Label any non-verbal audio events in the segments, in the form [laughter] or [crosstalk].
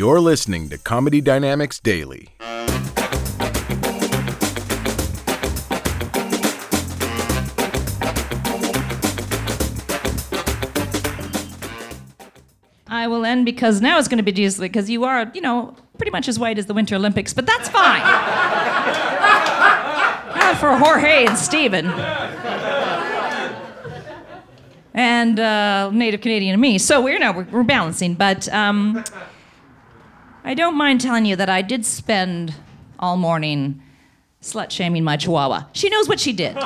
You're listening to Comedy Dynamics Daily. I will end because now it's going to be easily because you are, you know, pretty much as white as the Winter Olympics, but that's fine. [laughs] For Jorge and Steven. And uh, Native Canadian and me. So we're no, we're, we're balancing. But um, I don't mind telling you that I did spend all morning slut shaming my chihuahua. She knows what she did.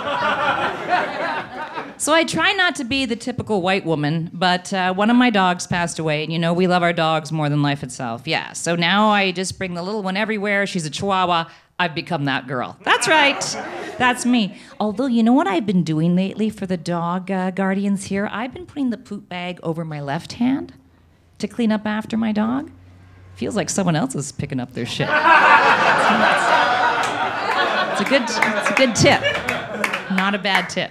So I try not to be the typical white woman, but uh, one of my dogs passed away, and you know we love our dogs more than life itself. Yeah. So now I just bring the little one everywhere. She's a Chihuahua. I've become that girl. That's right. That's me. Although you know what I've been doing lately for the dog uh, guardians here, I've been putting the poop bag over my left hand to clean up after my dog. Feels like someone else is picking up their shit. [laughs] It's a good. It's a good tip. Not a bad tip.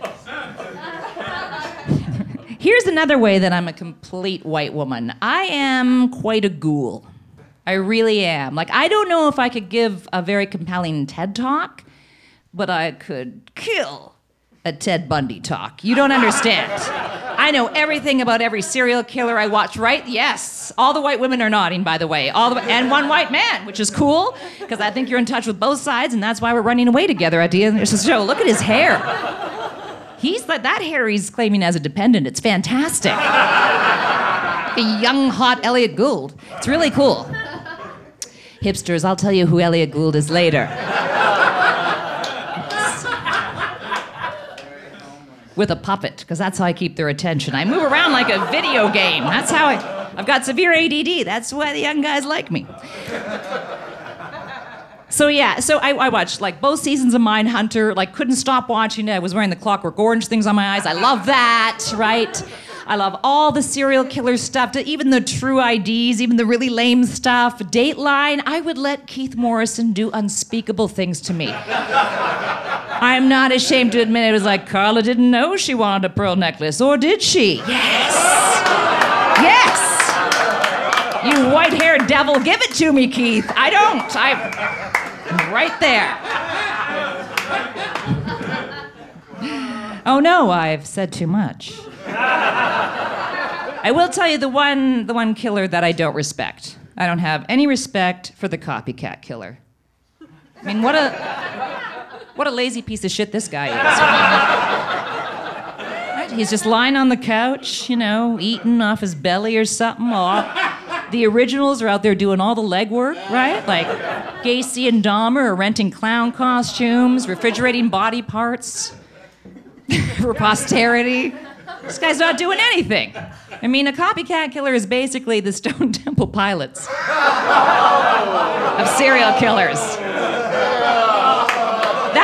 [laughs] Here's another way that I'm a complete white woman. I am quite a ghoul. I really am. Like, I don't know if I could give a very compelling TED talk, but I could kill a Ted Bundy talk. You don't understand. I know everything about every serial killer I watch, right? Yes. All the white women are nodding, by the way. All the, and one white man, which is cool, because I think you're in touch with both sides, and that's why we're running away together at the end of the show. Look at his hair. He's like that hair he's claiming as a dependent. It's fantastic. a young, hot Elliott Gould. It's really cool. Hipsters, I'll tell you who Elliott Gould is later. With a puppet, because that's how I keep their attention. I move around like a video game. That's how I. I've got severe ADD. That's why the young guys like me. So yeah, so I, I, watched like both seasons of Mindhunter. Like couldn't stop watching it. I was wearing the Clockwork Orange things on my eyes. I love that, right? I love all the serial killer stuff, even the true IDs, even the really lame stuff. Dateline. I would let Keith Morrison do unspeakable things to me. I'm not ashamed to admit it was like Carla didn't know she wanted a pearl necklace, or did she? Yes. Yes. You white-haired devil, give it to me, Keith. I don't. I'm right there. oh no, I've said too much. I will tell you the one the one killer that I don't respect. I don't have any respect for the copycat killer. I mean, what a what a lazy piece of shit this guy is. [laughs] right? He's just lying on the couch, you know, eating off his belly or something. All, the originals are out there doing all the legwork, right? Like Gacy and Dahmer are renting clown costumes, refrigerating body parts [laughs] for posterity. This guy's not doing anything. I mean, a copycat killer is basically the Stone [laughs] Temple Pilots of serial killers.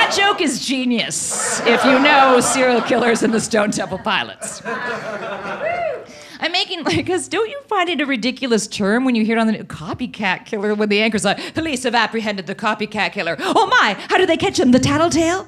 That joke is genius if you know serial killers and the Stone Temple Pilots. I'm making like, because don't you find it a ridiculous term when you hear it on the copycat killer when the anchor's like, police have apprehended the copycat killer. Oh my, how do they catch him? The tattletale?